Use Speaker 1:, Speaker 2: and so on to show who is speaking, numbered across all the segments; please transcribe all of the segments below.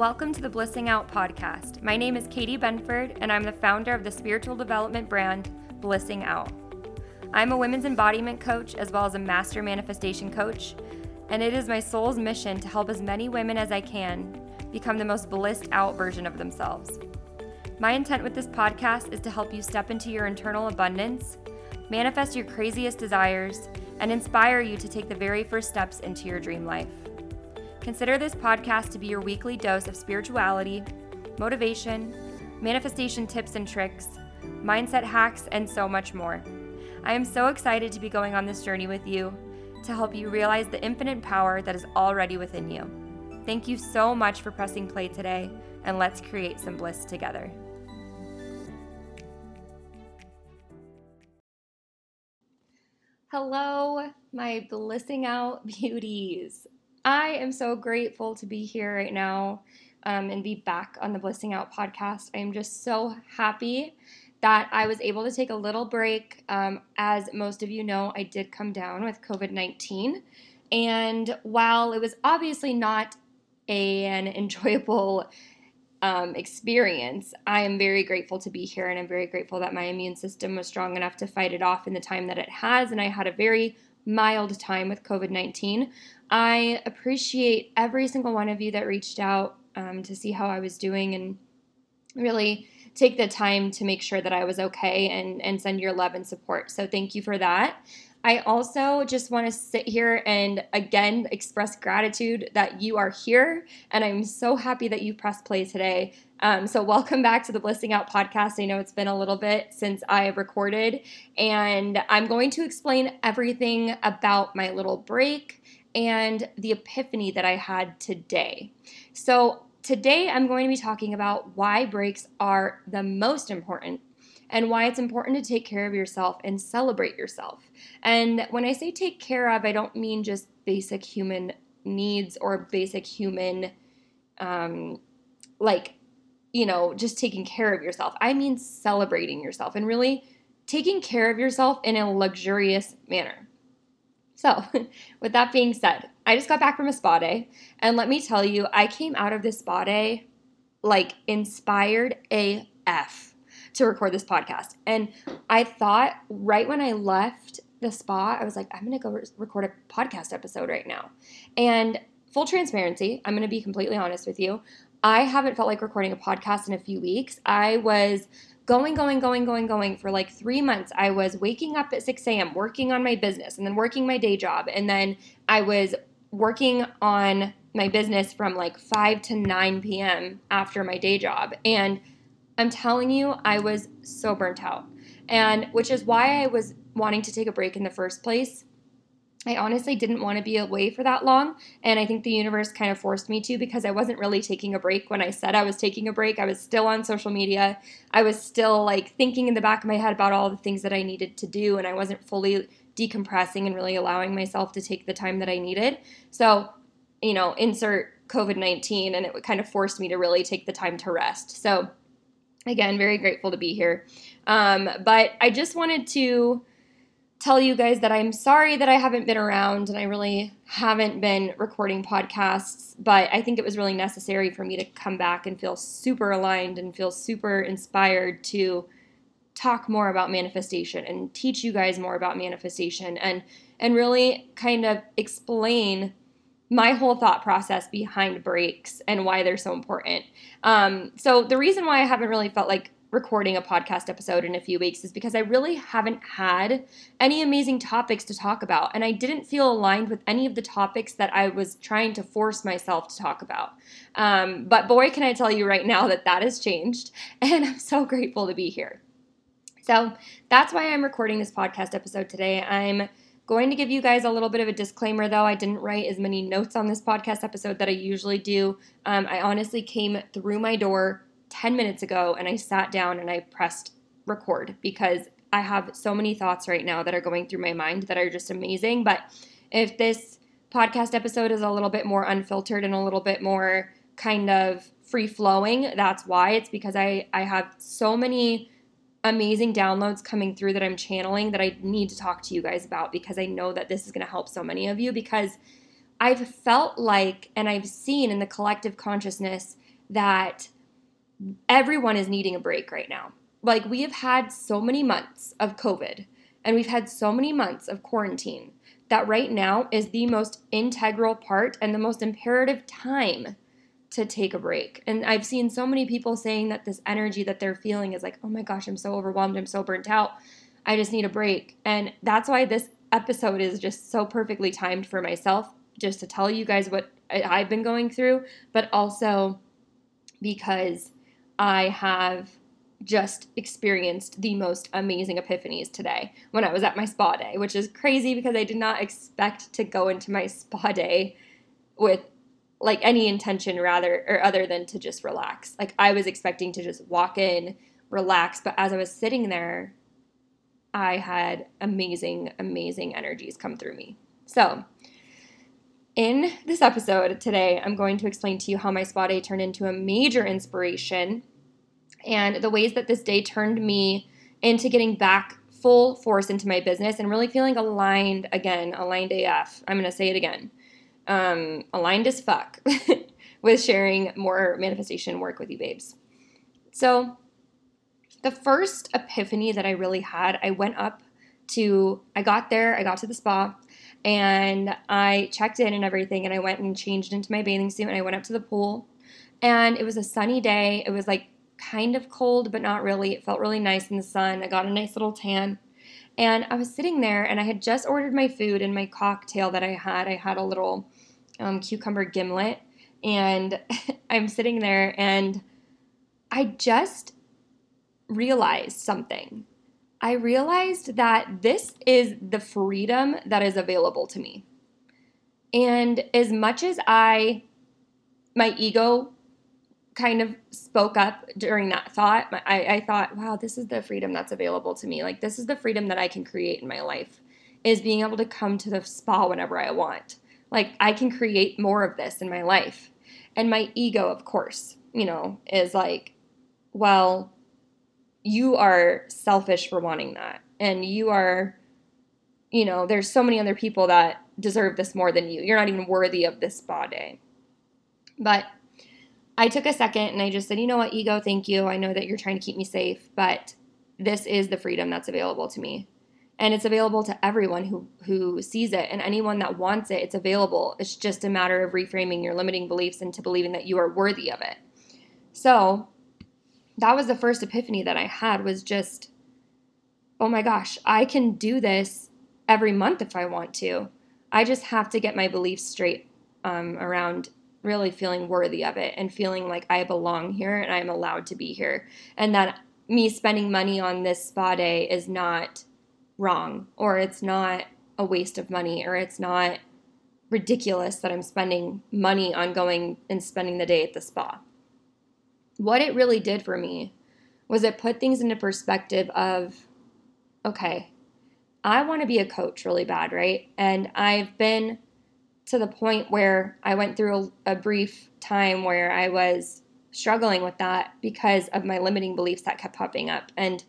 Speaker 1: Welcome to the Blissing Out podcast. My name is Katie Benford, and I'm the founder of the spiritual development brand Blissing Out. I'm a women's embodiment coach as well as a master manifestation coach, and it is my soul's mission to help as many women as I can become the most blissed out version of themselves. My intent with this podcast is to help you step into your internal abundance, manifest your craziest desires, and inspire you to take the very first steps into your dream life. Consider this podcast to be your weekly dose of spirituality, motivation, manifestation tips and tricks, mindset hacks, and so much more. I am so excited to be going on this journey with you to help you realize the infinite power that is already within you. Thank you so much for pressing play today, and let's create some bliss together. Hello, my blissing out beauties. I am so grateful to be here right now um, and be back on the Blissing Out podcast. I am just so happy that I was able to take a little break. Um, as most of you know, I did come down with COVID 19. And while it was obviously not a, an enjoyable um, experience, I am very grateful to be here and I'm very grateful that my immune system was strong enough to fight it off in the time that it has. And I had a very mild time with COVID 19. I appreciate every single one of you that reached out um, to see how I was doing and really take the time to make sure that I was okay and, and send your love and support. So, thank you for that. I also just want to sit here and again express gratitude that you are here. And I'm so happy that you pressed play today. Um, so, welcome back to the Blissing Out podcast. I know it's been a little bit since I recorded, and I'm going to explain everything about my little break and the epiphany that I had today. So, today I'm going to be talking about why breaks are the most important and why it's important to take care of yourself and celebrate yourself. And when I say take care of, I don't mean just basic human needs or basic human, um, like, you know, just taking care of yourself. I mean celebrating yourself and really taking care of yourself in a luxurious manner. So, with that being said, I just got back from a spa day, and let me tell you, I came out of this spa day like inspired AF to record this podcast. And I thought right when I left the spa, I was like, I'm gonna go re- record a podcast episode right now. And full transparency, I'm gonna be completely honest with you. I haven't felt like recording a podcast in a few weeks. I was going, going, going, going, going for like three months. I was waking up at 6 a.m., working on my business, and then working my day job. And then I was working on my business from like 5 to 9 p.m. after my day job. And I'm telling you, I was so burnt out. And which is why I was wanting to take a break in the first place I honestly didn't want to be away for that long. And I think the universe kind of forced me to because I wasn't really taking a break when I said I was taking a break. I was still on social media. I was still like thinking in the back of my head about all the things that I needed to do. And I wasn't fully decompressing and really allowing myself to take the time that I needed. So, you know, insert COVID 19, and it kind of forced me to really take the time to rest. So, again, very grateful to be here. Um, but I just wanted to tell you guys that I'm sorry that I haven't been around and I really haven't been recording podcasts, but I think it was really necessary for me to come back and feel super aligned and feel super inspired to talk more about manifestation and teach you guys more about manifestation and and really kind of explain my whole thought process behind breaks and why they're so important. Um, so the reason why I haven't really felt like recording a podcast episode in a few weeks is because I really haven't had any amazing topics to talk about. And I didn't feel aligned with any of the topics that I was trying to force myself to talk about. Um, but boy, can I tell you right now that that has changed. And I'm so grateful to be here. So that's why I'm recording this podcast episode today. I'm going to give you guys a little bit of a disclaimer though. I didn't write as many notes on this podcast episode that I usually do. Um, I honestly came through my door 10 minutes ago and I sat down and I pressed record because I have so many thoughts right now that are going through my mind that are just amazing. But if this podcast episode is a little bit more unfiltered and a little bit more kind of free flowing, that's why. It's because I, I have so many amazing downloads coming through that I'm channeling that I need to talk to you guys about because I know that this is going to help so many of you because I've felt like and I've seen in the collective consciousness that everyone is needing a break right now. Like, we have had so many months of COVID and we've had so many months of quarantine that right now is the most integral part and the most imperative time to take a break. And I've seen so many people saying that this energy that they're feeling is like, oh my gosh, I'm so overwhelmed, I'm so burnt out. I just need a break. And that's why this episode is just so perfectly timed for myself, just to tell you guys what I've been going through, but also because I have just experienced the most amazing epiphanies today when I was at my spa day, which is crazy because I did not expect to go into my spa day with like any intention rather or other than to just relax. Like I was expecting to just walk in, relax, but as I was sitting there, I had amazing amazing energies come through me. So, in this episode today, I'm going to explain to you how my spa day turned into a major inspiration and the ways that this day turned me into getting back full force into my business and really feeling aligned again, aligned AF. I'm going to say it again. Um, aligned as fuck with sharing more manifestation work with you babes. So, the first epiphany that I really had, I went up to, I got there, I got to the spa, and I checked in and everything, and I went and changed into my bathing suit, and I went up to the pool, and it was a sunny day. It was like kind of cold, but not really. It felt really nice in the sun. I got a nice little tan. And I was sitting there and I had just ordered my food and my cocktail that I had. I had a little um, cucumber gimlet. And I'm sitting there and I just realized something. I realized that this is the freedom that is available to me. And as much as I, my ego kind of spoke up during that thought, I, I thought, wow, this is the freedom that's available to me. Like, this is the freedom that I can create in my life, is being able to come to the spa whenever I want. Like, I can create more of this in my life. And my ego, of course, you know, is like, well, you are selfish for wanting that. And you are, you know, there's so many other people that deserve this more than you. You're not even worthy of this spa day. But I took a second and I just said, you know what, ego, thank you. I know that you're trying to keep me safe, but this is the freedom that's available to me. And it's available to everyone who, who sees it and anyone that wants it, it's available. It's just a matter of reframing your limiting beliefs into believing that you are worthy of it. So that was the first epiphany that I had was just, oh my gosh, I can do this every month if I want to. I just have to get my beliefs straight um, around really feeling worthy of it and feeling like I belong here and I'm allowed to be here. And that me spending money on this spa day is not wrong or it's not a waste of money or it's not ridiculous that I'm spending money on going and spending the day at the spa. What it really did for me was it put things into perspective of okay, I want to be a coach really bad, right? And I've been to the point where I went through a, a brief time where I was struggling with that because of my limiting beliefs that kept popping up. And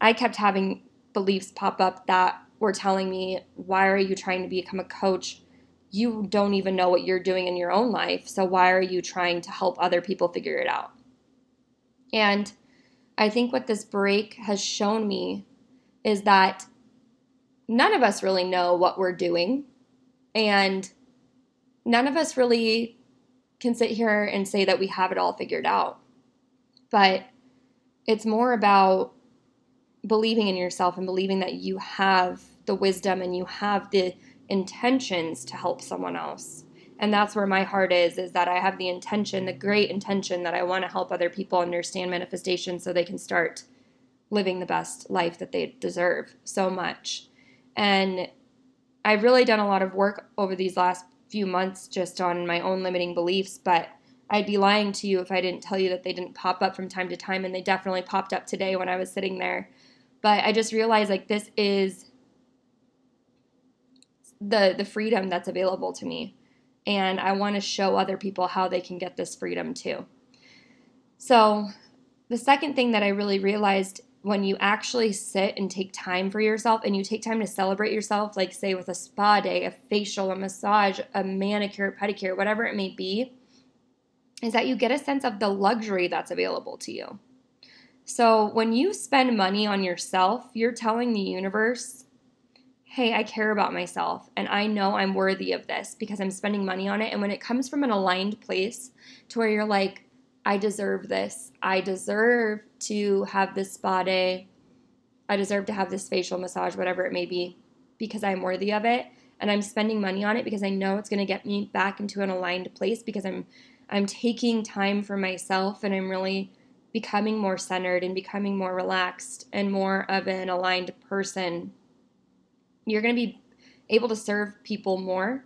Speaker 1: I kept having beliefs pop up that were telling me, why are you trying to become a coach? You don't even know what you're doing in your own life. So why are you trying to help other people figure it out? And I think what this break has shown me is that none of us really know what we're doing. And none of us really can sit here and say that we have it all figured out. But it's more about believing in yourself and believing that you have the wisdom and you have the intentions to help someone else. And that's where my heart is is that I have the intention, the great intention that I want to help other people understand manifestation so they can start living the best life that they deserve so much. And I've really done a lot of work over these last few months just on my own limiting beliefs, but I'd be lying to you if I didn't tell you that they didn't pop up from time to time, and they definitely popped up today when I was sitting there. But I just realized like this is the the freedom that's available to me, and I want to show other people how they can get this freedom too. So, the second thing that I really realized when you actually sit and take time for yourself and you take time to celebrate yourself, like say with a spa day, a facial, a massage, a manicure, pedicure, whatever it may be, is that you get a sense of the luxury that's available to you. So when you spend money on yourself, you're telling the universe, hey, I care about myself and I know I'm worthy of this because I'm spending money on it. And when it comes from an aligned place to where you're like, I deserve this, I deserve to have this spa day, I deserve to have this facial massage, whatever it may be, because I'm worthy of it. And I'm spending money on it because I know it's going to get me back into an aligned place because I'm I'm taking time for myself and I'm really becoming more centered and becoming more relaxed and more of an aligned person. You're going to be able to serve people more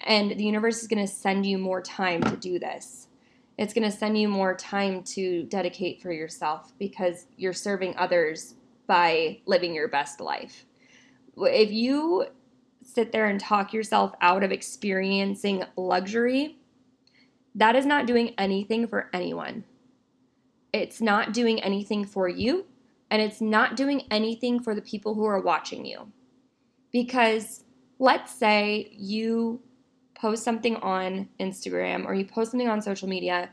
Speaker 1: and the universe is going to send you more time to do this. It's going to send you more time to dedicate for yourself because you're serving others by living your best life. If you sit there and talk yourself out of experiencing luxury, that is not doing anything for anyone. It's not doing anything for you, and it's not doing anything for the people who are watching you. Because let's say you post something on Instagram or you post something on social media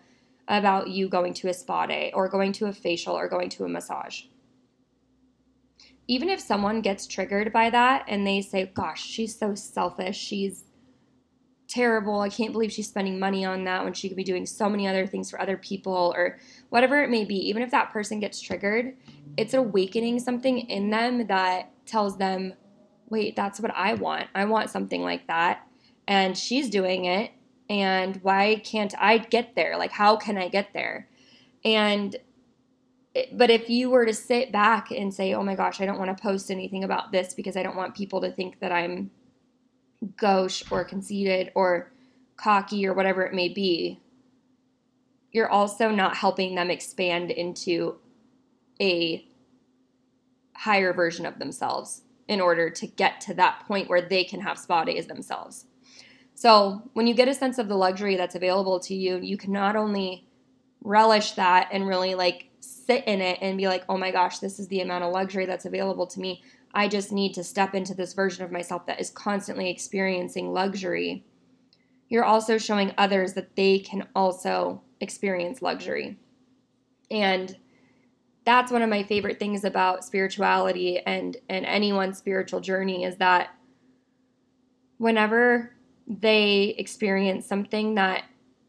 Speaker 1: about you going to a spa day or going to a facial or going to a massage. Even if someone gets triggered by that and they say, Gosh, she's so selfish, she's terrible. I can't believe she's spending money on that when she could be doing so many other things for other people or whatever it may be. Even if that person gets triggered, it's awakening something in them that tells them, wait, that's what I want. I want something like that. And she's doing it. And why can't I get there? Like, how can I get there? And but if you were to sit back and say, oh my gosh, I don't want to post anything about this because I don't want people to think that I'm gauche or conceited or cocky or whatever it may be, you're also not helping them expand into a higher version of themselves in order to get to that point where they can have spa days themselves. So, when you get a sense of the luxury that's available to you, you can not only relish that and really like sit in it and be like, oh my gosh, this is the amount of luxury that's available to me, I just need to step into this version of myself that is constantly experiencing luxury. You're also showing others that they can also experience luxury. And that's one of my favorite things about spirituality and and anyone's spiritual journey is that whenever they experience something that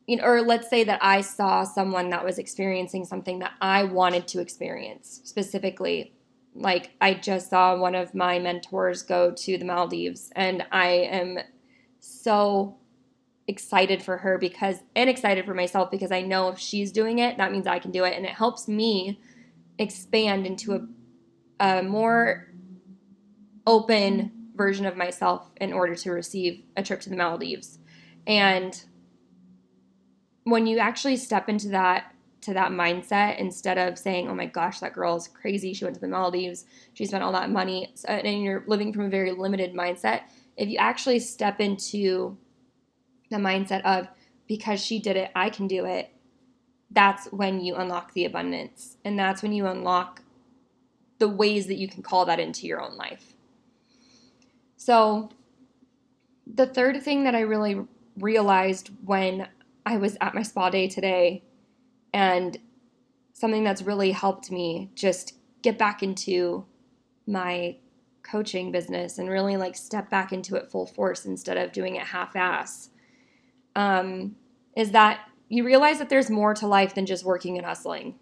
Speaker 1: you know, or let's say that I saw someone that was experiencing something that I wanted to experience specifically. Like I just saw one of my mentors go to the Maldives and I am so excited for her because and excited for myself because I know if she's doing it, that means I can do it. And it helps me expand into a, a more open version of myself in order to receive a trip to the Maldives. And when you actually step into that to that mindset instead of saying, oh my gosh, that girl is crazy. She went to the Maldives. She spent all that money. Uh, and you're living from a very limited mindset. If you actually step into the mindset of, because she did it, I can do it, that's when you unlock the abundance. And that's when you unlock the ways that you can call that into your own life. So, the third thing that I really realized when I was at my spa day today and something that's really helped me just get back into my coaching business and really like step back into it full force instead of doing it half-ass um, is that you realize that there's more to life than just working and hustling.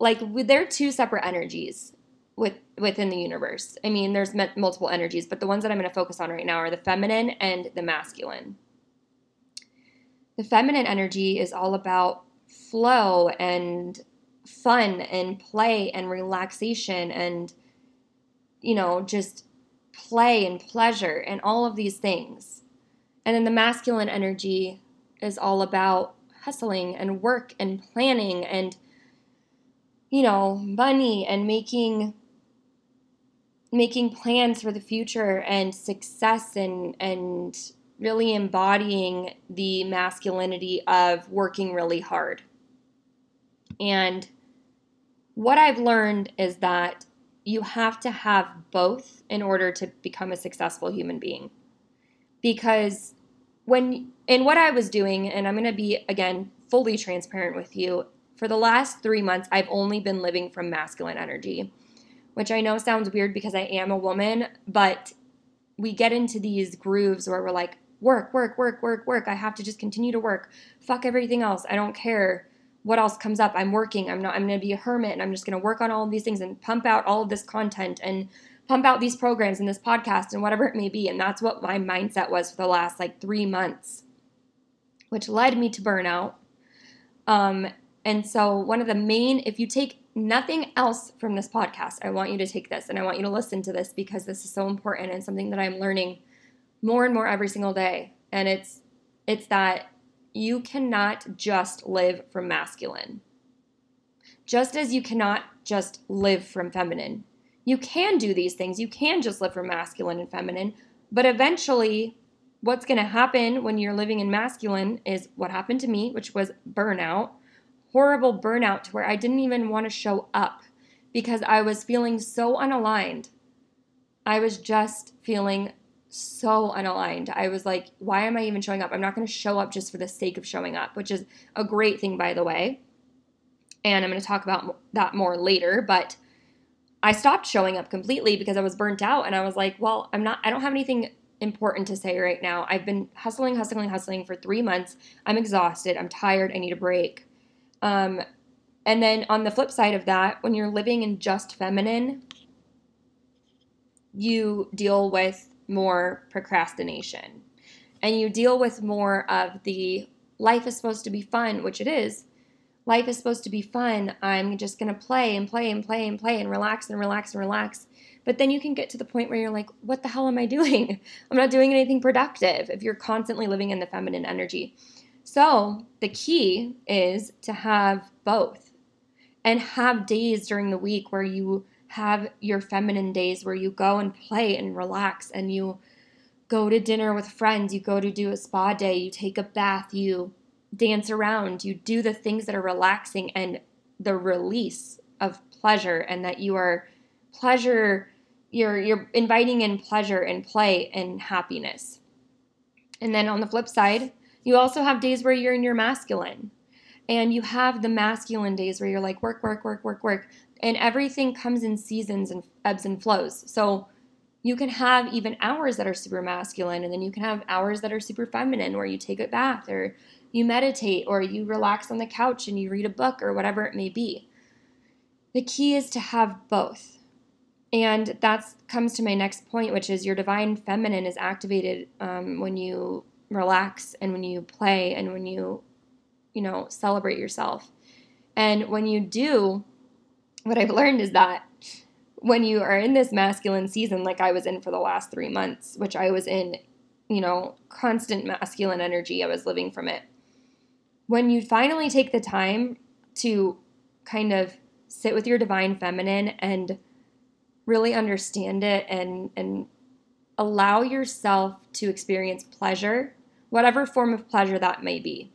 Speaker 1: Like they're two separate energies with within the universe. I mean there's multiple energies but the ones that i'm going to focus on right now are the feminine and the masculine. The feminine energy is all about flow and fun and play and relaxation and you know just play and pleasure and all of these things. And then the masculine energy is all about hustling and work and planning and you know money and making making plans for the future and success and and really embodying the masculinity of working really hard. And what I've learned is that you have to have both in order to become a successful human being. Because when, in what I was doing, and I'm going to be again fully transparent with you. For the last three months, I've only been living from masculine energy, which I know sounds weird because I am a woman, but we get into these grooves where we're like, work, work, work, work, work. I have to just continue to work. Fuck everything else. I don't care what else comes up. I'm working. I'm not, I'm going to be a hermit and I'm just going to work on all of these things and pump out all of this content and pump out these programs and this podcast and whatever it may be. And that's what my mindset was for the last like three months, which led me to burnout. Um, and so, one of the main, if you take nothing else from this podcast, I want you to take this and I want you to listen to this because this is so important and something that I'm learning more and more every single day. And it's it's that you cannot just live from masculine. Just as you cannot just live from feminine. You can do these things. You can just live from masculine and feminine, but eventually what's going to happen when you're living in masculine is what happened to me, which was burnout horrible burnout to where I didn't even want to show up because I was feeling so unaligned. I was just feeling so unaligned. I was like, why am I even showing up? I'm not going to show up just for the sake of showing up, which is a great thing, by the way. And I'm going to talk about that more later. But I stopped showing up completely because I was burnt out. And I was like, well, I'm not, I don't have anything important to say right now. I've been hustling, hustling, hustling for three months. I'm exhausted. I'm tired. I need a break. Um, and then on the flip side of that, when you're living in just feminine, you deal with more procrastination and you deal with more of the life is supposed to be fun, which it is. Life is supposed to be fun. I'm just going to play and play and play and play and relax and relax and relax. But then you can get to the point where you're like, what the hell am I doing? I'm not doing anything productive if you're constantly living in the feminine energy. So the key is to have both and have days during the week where you have your feminine days where you go and play and relax and you go to dinner with friends, you go to do a spa day, you take a bath, you dance around, you do the things that are relaxing and the release of pleasure and that you are pleasure you're you're inviting in pleasure and play and happiness. And then on the flip side, you also have days where you're in your masculine. And you have the masculine days where you're like work, work, work, work, work. And everything comes in seasons and ebbs and flows. So you can have even hours that are super masculine, and then you can have hours that are super feminine where you take a bath or you meditate or you relax on the couch and you read a book or whatever it may be. The key is to have both. And that comes to my next point, which is your divine feminine is activated um, when you relax and when you play and when you, you know, celebrate yourself. And when you do, what I've learned is that when you are in this masculine season, like I was in for the last three months, which I was in, you know, constant masculine energy, I was living from it. When you finally take the time to kind of sit with your divine feminine and really understand it and and allow yourself to experience pleasure whatever form of pleasure that may be.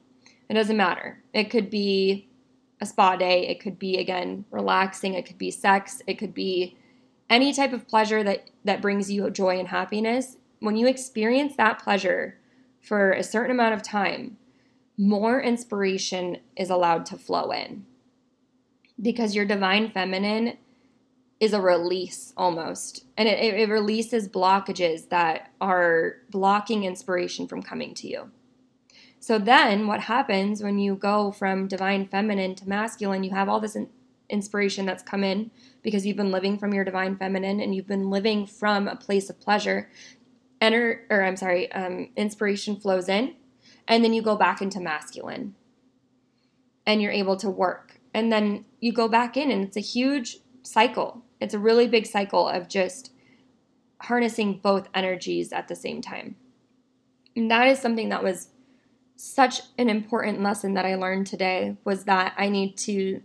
Speaker 1: It doesn't matter. It could be a spa day, it could be again relaxing, it could be sex, it could be any type of pleasure that that brings you joy and happiness. When you experience that pleasure for a certain amount of time, more inspiration is allowed to flow in. Because your divine feminine is a release almost. And it, it, releases blockages that are blocking inspiration from coming to you. So then what happens when you go from divine feminine to masculine, you have all this in, inspiration that's come in because you've been living from your divine feminine and you've been living from a place of pleasure. Enter, or I'm sorry, um, inspiration flows in, and then you go back into masculine and you're able to work. And then you go back in, and it's a huge cycle it's a really big cycle of just harnessing both energies at the same time. And that is something that was such an important lesson that I learned today was that I need to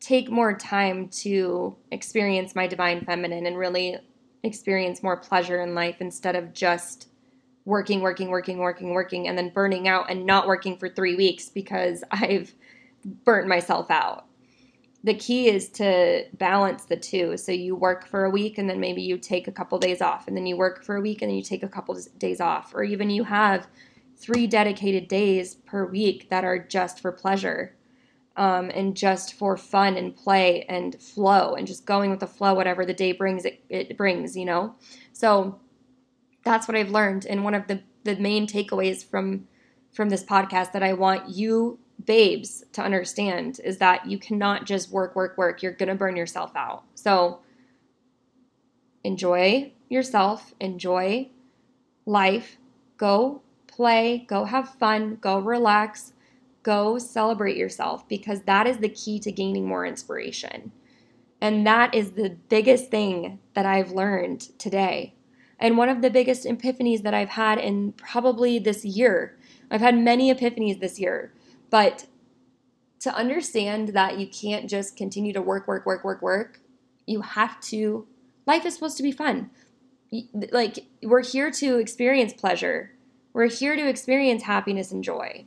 Speaker 1: take more time to experience my divine feminine and really experience more pleasure in life instead of just working, working, working, working, working, and then burning out and not working for three weeks because I've burnt myself out the key is to balance the two. So you work for a week and then maybe you take a couple days off, and then you work for a week and then you take a couple days off, or even you have three dedicated days per week that are just for pleasure um, and just for fun and play and flow and just going with the flow, whatever the day brings, it, it brings, you know? So that's what I've learned. And one of the, the main takeaways from from this podcast that I want you babes to understand is that you cannot just work, work, work. You're going to burn yourself out. So enjoy yourself, enjoy life, go play, go have fun, go relax, go celebrate yourself because that is the key to gaining more inspiration. And that is the biggest thing that I've learned today. And one of the biggest epiphanies that I've had in probably this year. I've had many epiphanies this year, but to understand that you can't just continue to work, work, work, work, work, you have to, life is supposed to be fun. Like, we're here to experience pleasure, we're here to experience happiness and joy.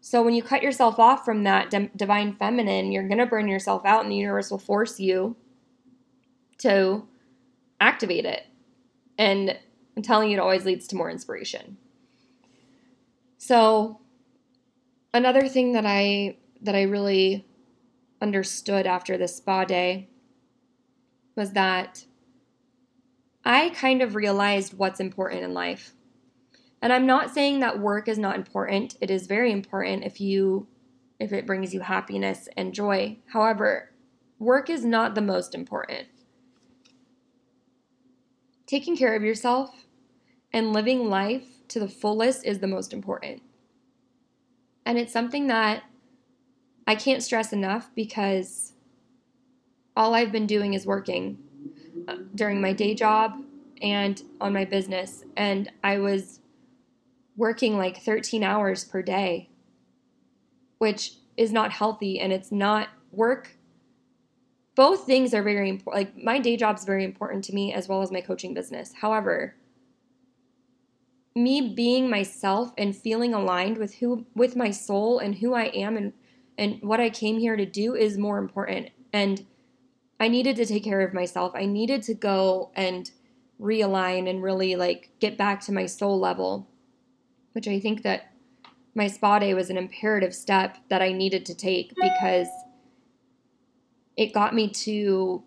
Speaker 1: So when you cut yourself off from that divine feminine, you're going to burn yourself out and the universe will force you to activate it. And I'm telling you, it always leads to more inspiration. So another thing that I that I really understood after this spa day was that I kind of realized what's important in life. And I'm not saying that work is not important. It is very important if you if it brings you happiness and joy. However, work is not the most important. Taking care of yourself and living life to the fullest is the most important. And it's something that I can't stress enough because all I've been doing is working uh, during my day job and on my business. And I was working like 13 hours per day, which is not healthy and it's not work. Both things are very important. Like my day job is very important to me as well as my coaching business. However, me being myself and feeling aligned with who with my soul and who I am and and what I came here to do is more important. And I needed to take care of myself. I needed to go and realign and really like get back to my soul level which I think that my spa day was an imperative step that I needed to take because it got me to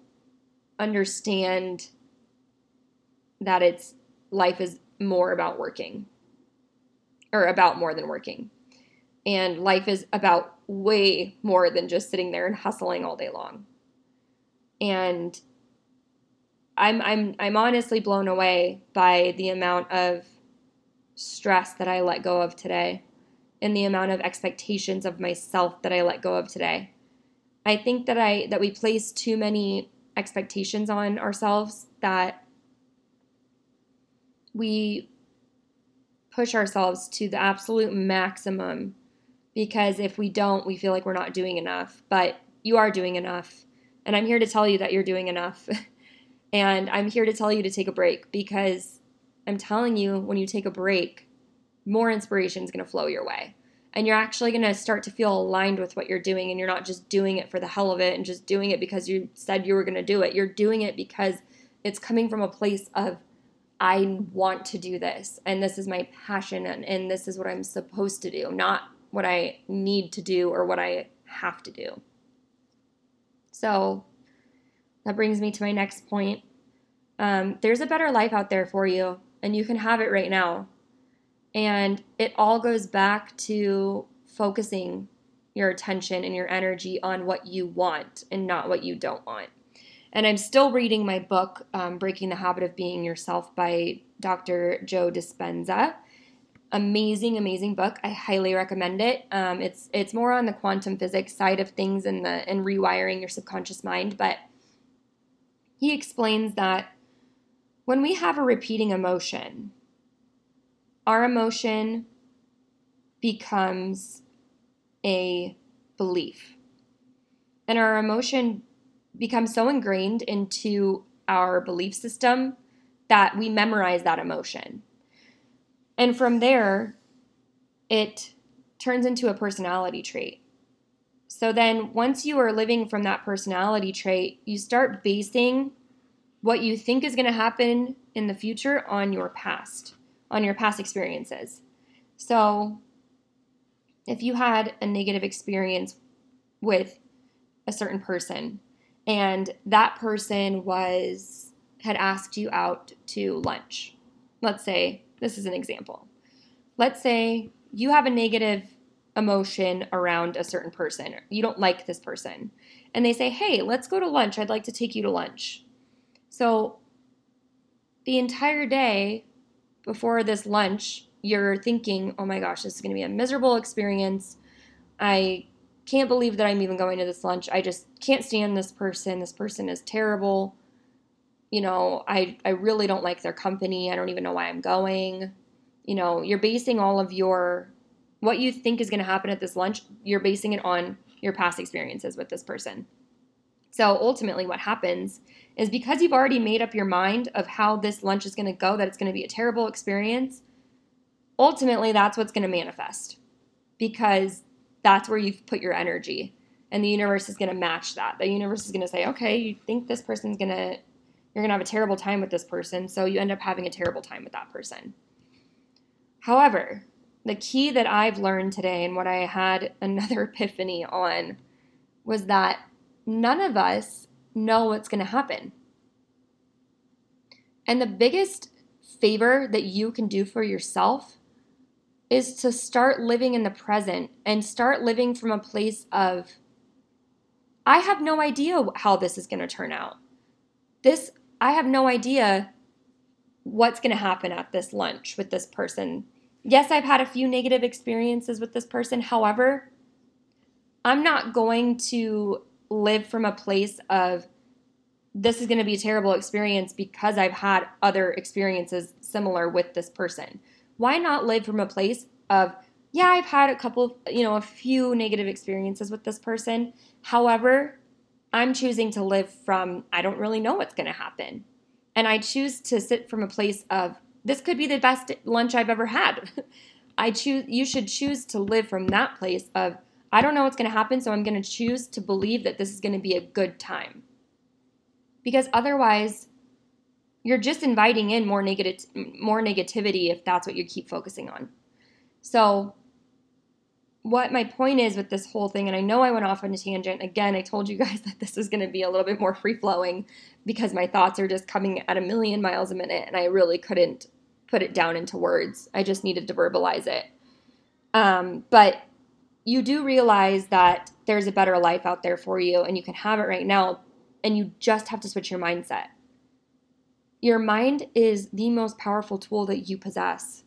Speaker 1: understand that it's life is more about working or about more than working. And life is about way more than just sitting there and hustling all day long. And I'm I'm I'm honestly blown away by the amount of stress that I let go of today and the amount of expectations of myself that I let go of today. I think that I that we place too many expectations on ourselves that we push ourselves to the absolute maximum because if we don't, we feel like we're not doing enough, but you are doing enough. And I'm here to tell you that you're doing enough. and I'm here to tell you to take a break because I'm telling you, when you take a break, more inspiration is going to flow your way. And you're actually going to start to feel aligned with what you're doing. And you're not just doing it for the hell of it and just doing it because you said you were going to do it. You're doing it because it's coming from a place of, I want to do this. And this is my passion. And, and this is what I'm supposed to do, not what I need to do or what I have to do. So that brings me to my next point. Um, there's a better life out there for you and you can have it right now. And it all goes back to focusing your attention and your energy on what you want and not what you don't want. And I'm still reading my book, um, Breaking the Habit of Being Yourself by Dr. Joe Dispenza. Amazing, amazing book. I highly recommend it. Um, it's it's more on the quantum physics side of things and the and rewiring your subconscious mind, but he explains that when we have a repeating emotion, our emotion becomes a belief. And our emotion becomes so ingrained into our belief system that we memorize that emotion. And from there, it turns into a personality trait. So then, once you are living from that personality trait, you start basing what you think is going to happen in the future on your past, on your past experiences. So, if you had a negative experience with a certain person and that person was had asked you out to lunch. Let's say this is an example. Let's say you have a negative emotion around a certain person. You don't like this person. And they say, "Hey, let's go to lunch. I'd like to take you to lunch." So the entire day before this lunch, you're thinking, oh my gosh, this is going to be a miserable experience. I can't believe that I'm even going to this lunch. I just can't stand this person. This person is terrible. You know, I, I really don't like their company. I don't even know why I'm going. You know, you're basing all of your, what you think is going to happen at this lunch, you're basing it on your past experiences with this person. So ultimately, what happens is because you've already made up your mind of how this lunch is going to go, that it's going to be a terrible experience, ultimately that's what's going to manifest because that's where you've put your energy. And the universe is going to match that. The universe is going to say okay you think this person's going to you're going to have a terrible time with this person so you end up having a terrible time with that person. However the key that i've learned today and what i had another epiphany on was that none of us know what's going to happen. And the biggest favor that you can do for yourself is to start living in the present and start living from a place of, I have no idea how this is going to turn out. This, I have no idea what's going to happen at this lunch with this person. Yes, I've had a few negative experiences with this person. However, I'm not going to live from a place of, this is going to be a terrible experience because I've had other experiences similar with this person why not live from a place of, yeah, I've had a couple, you know, a few negative experiences with this person. However, I'm choosing to live from, I don't really know what's going to happen. And I choose to sit from a place of, this could be the best lunch I've ever had. I choose, you should choose to live from that place of, I don't know what's going to happen, so I'm going to choose to believe that this is going to be a good time. Because otherwise, you're just inviting in more negative more negativity if that's what you keep focusing on. So what my point is with this whole thing, and I know I went off on a tangent. Again, I told you guys that this was going to be a little bit more free flowing because my thoughts are just coming at a million miles a minute, and I really couldn't put it down into words. I just needed to verbalize it. Um, but you do realize that there's a better life out there for you, and you can have it right now, and you just have to switch your mindset. Your mind is the most powerful tool that you possess.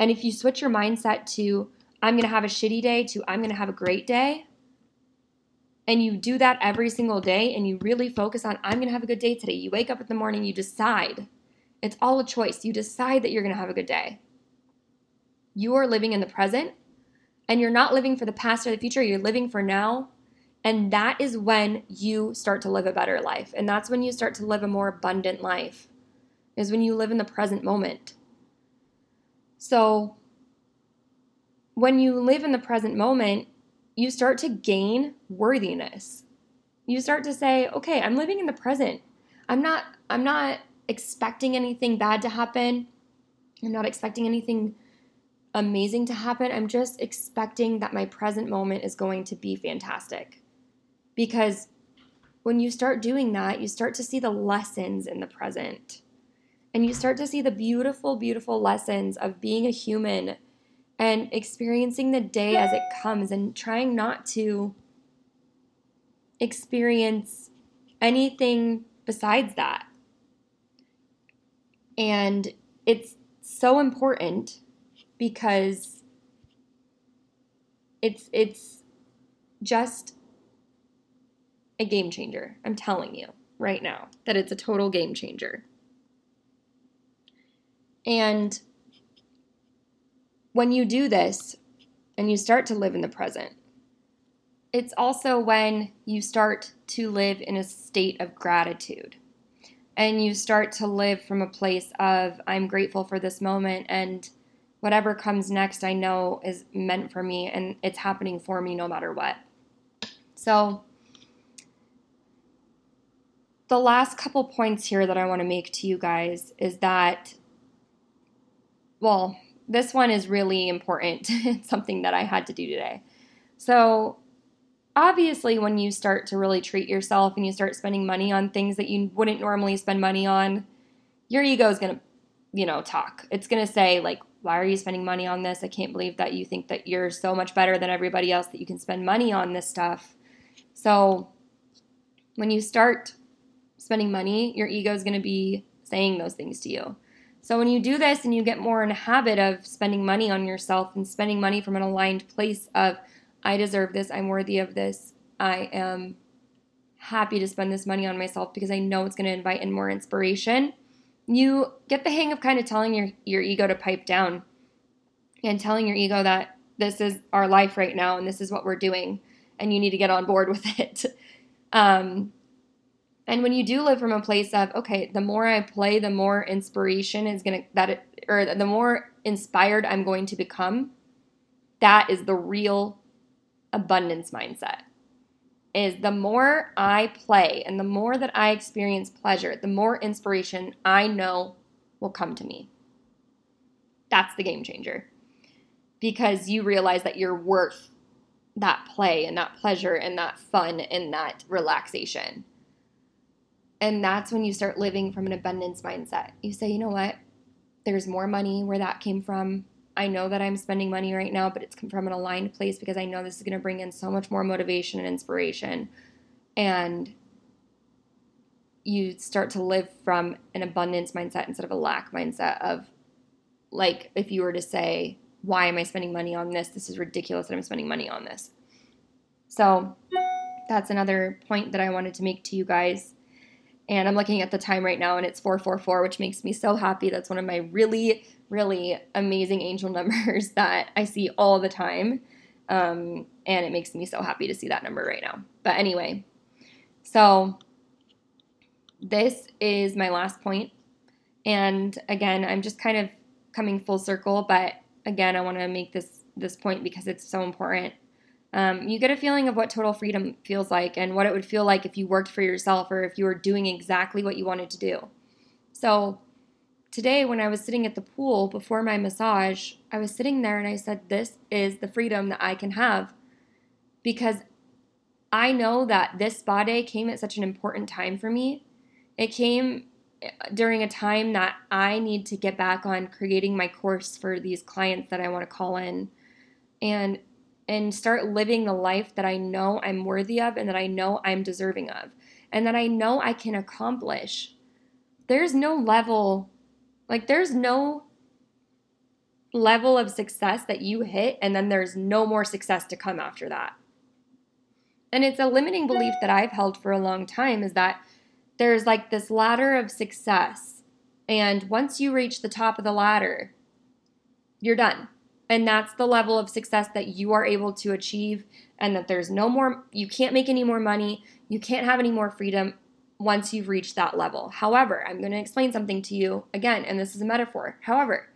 Speaker 1: And if you switch your mindset to, I'm going to have a shitty day, to, I'm going to have a great day, and you do that every single day and you really focus on, I'm going to have a good day today. You wake up in the morning, you decide. It's all a choice. You decide that you're going to have a good day. You are living in the present and you're not living for the past or the future. You're living for now. And that is when you start to live a better life. And that's when you start to live a more abundant life is when you live in the present moment. So, when you live in the present moment, you start to gain worthiness. You start to say, "Okay, I'm living in the present. I'm not I'm not expecting anything bad to happen. I'm not expecting anything amazing to happen. I'm just expecting that my present moment is going to be fantastic." Because when you start doing that, you start to see the lessons in the present and you start to see the beautiful, beautiful lessons of being a human and experiencing the day as it comes and trying not to experience anything besides that. And it's so important because it's it's just a game changer. I'm telling you right now that it's a total game changer. And when you do this and you start to live in the present, it's also when you start to live in a state of gratitude and you start to live from a place of, I'm grateful for this moment and whatever comes next, I know is meant for me and it's happening for me no matter what. So, the last couple points here that I want to make to you guys is that well, this one is really important. it's something that I had to do today. So, obviously, when you start to really treat yourself and you start spending money on things that you wouldn't normally spend money on, your ego is going to, you know, talk. It's going to say, like, why are you spending money on this? I can't believe that you think that you're so much better than everybody else that you can spend money on this stuff. So, when you start spending money, your ego is going to be saying those things to you. So, when you do this and you get more in a habit of spending money on yourself and spending money from an aligned place of, I deserve this, I'm worthy of this, I am happy to spend this money on myself because I know it's going to invite in more inspiration you get the hang of kind of telling your, your ego to pipe down and telling your ego that this is our life right now and this is what we're doing and you need to get on board with it. Um, and when you do live from a place of, okay, the more I play, the more inspiration is going to, that, it, or the more inspired I'm going to become, that is the real abundance mindset is the more I play and the more that I experience pleasure, the more inspiration I know will come to me. That's the game changer. Because you realize that you're worth that play and that pleasure and that fun and that relaxation. And that's when you start living from an abundance mindset. You say, you know what? There's more money where that came from. I know that I'm spending money right now, but it's from an aligned place because I know this is going to bring in so much more motivation and inspiration. And you start to live from an abundance mindset instead of a lack mindset of like if you were to say, why am I spending money on this? This is ridiculous that I'm spending money on this. So that's another point that I wanted to make to you guys. And I'm looking at the time right now and it's 444, which makes me so happy. That's one of my really really amazing angel numbers that I see all the time. Um, and it makes me so happy to see that number right now. But anyway, so this is my last point. And again, I'm just kind of coming full circle, but again, I want to make this this point because it's so important. Um, you get a feeling of what total freedom feels like and what it would feel like if you worked for yourself or if you were doing exactly what you wanted to do. So, today when I was sitting at the pool before my massage, I was sitting there and I said, This is the freedom that I can have because I know that this spa day came at such an important time for me. It came eh, during a time that I need to get back on creating my course for these clients that I want to call in and and start living the life that I know I'm worthy of and that I know I'm deserving of and that I know I can accomplish. There's no level like there's no level of success that you hit and then there's no more success to come after that. And it's a limiting belief that I've held for a long time is that there's like this ladder of success. And once you reach the top of the ladder, you're done. And that's the level of success that you are able to achieve, and that there's no more, you can't make any more money, you can't have any more freedom, once you've reached that level. However, I'm going to explain something to you again, and this is a metaphor. However,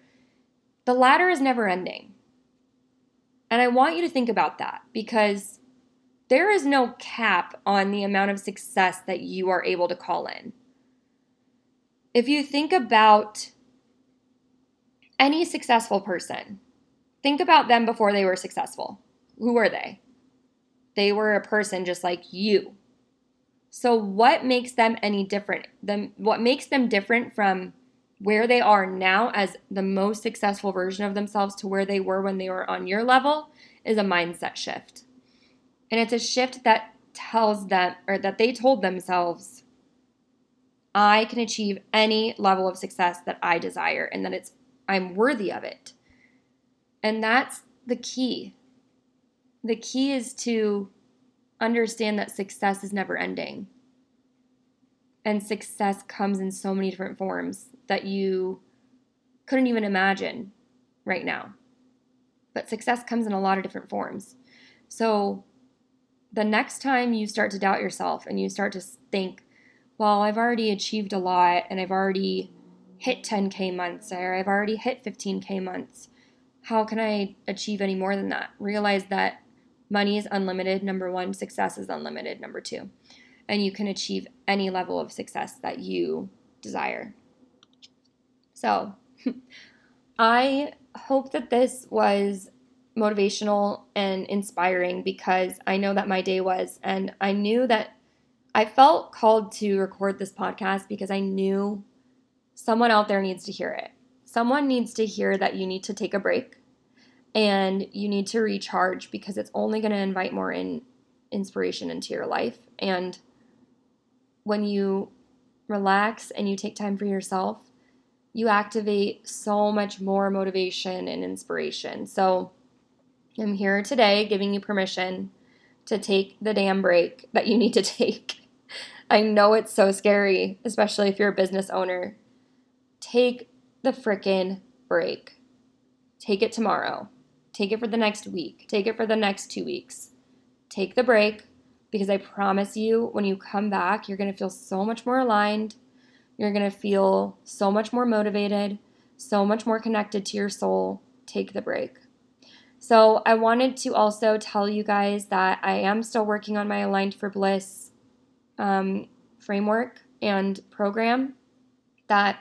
Speaker 1: the ladder is never ending. And I want you to think about that because there is no cap on the amount of success that you are able to call in. If you think about any successful person, think about them before they were successful. Who were they? They were a person just like you. So, what makes them any different? Them, what makes them different from where they are now as the most successful version of themselves to where they were when they were on your level is a mindset shift. And it's a shift that tells them, or that they told themselves, I can achieve any level of success that I desire and that it's I'm worthy of it. And that's the key. The key is to understand that success is never ending. And success comes in so many different forms that you couldn't even imagine right now. But success comes in a lot of different forms. So the next time you start to doubt yourself and you start to think, well, I've already achieved a lot and I've already hit 10K months or I've already hit 15K months. How can I achieve any more than that? Realize that Money is unlimited, number one. Success is unlimited, number two. And you can achieve any level of success that you desire. So, I hope that this was motivational and inspiring because I know that my day was. And I knew that I felt called to record this podcast because I knew someone out there needs to hear it. Someone needs to hear that you need to take a break and you need to recharge because it's only going to invite more in inspiration into your life. And when you relax and you take time for yourself, you activate so much more motivation and inspiration. So, I'm here today giving you permission to take the damn break that you need to take. I know it's so scary, especially if you're a business owner. Take the frickin' break. Take it tomorrow. Take it for the next week. Take it for the next two weeks. Take the break because I promise you, when you come back, you're gonna feel so much more aligned. You're gonna feel so much more motivated, so much more connected to your soul. Take the break. So, I wanted to also tell you guys that I am still working on my Aligned for Bliss um, framework and program that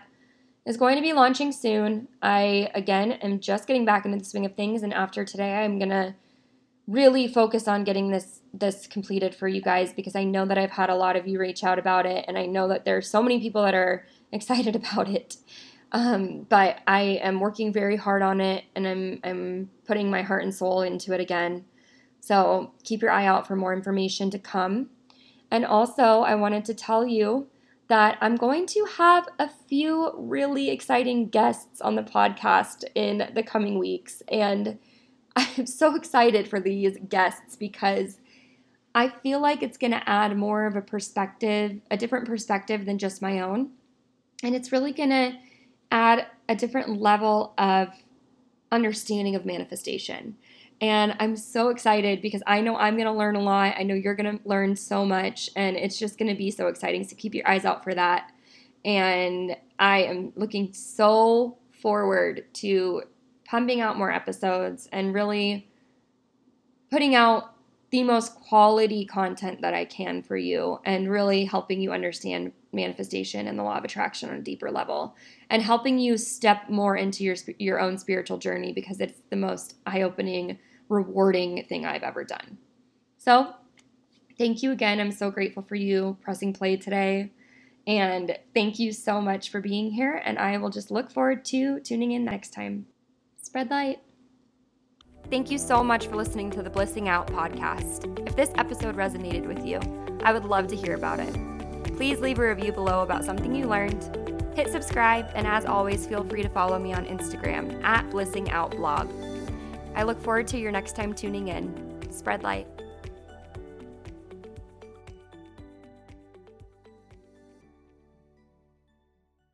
Speaker 1: is going to be launching soon. I, again, am just getting back into the swing of things, and after today, I'm going to really focus on getting this this completed for you guys because I know that I've had a lot of you reach out about it and I know that there's so many people that are excited about it. Um, but I am working very hard on it and I'm, I'm putting my heart and soul into it again. So keep your eye out for more information to come. And also, I wanted to tell you that I'm going to have a few really exciting guests on the podcast in the coming weeks. And I'm so excited for these guests because I feel like it's going to add more of a perspective, a different perspective than just my own. And it's really going to add a different level of understanding of manifestation. And I'm so excited because I know I'm going to learn a lot. I know you're going to learn so much, and it's just going to be so exciting. So keep your eyes out for that. And I am looking so forward to pumping out more episodes and really putting out the most quality content that I can for you and really helping you understand manifestation and the law of attraction on a deeper level and helping you step more into your your own spiritual journey because it's the most eye-opening, rewarding thing I've ever done. So, thank you again. I'm so grateful for you pressing play today. And thank you so much for being here and I will just look forward to tuning in next time. Spread light. Thank you so much for listening to the Blissing Out podcast. If this episode resonated with you, I would love to hear about it. Please leave a review below about something you learned. Hit subscribe, and as always, feel free to follow me on Instagram at Blissing Out Blog. I look forward to your next time tuning in. Spread light.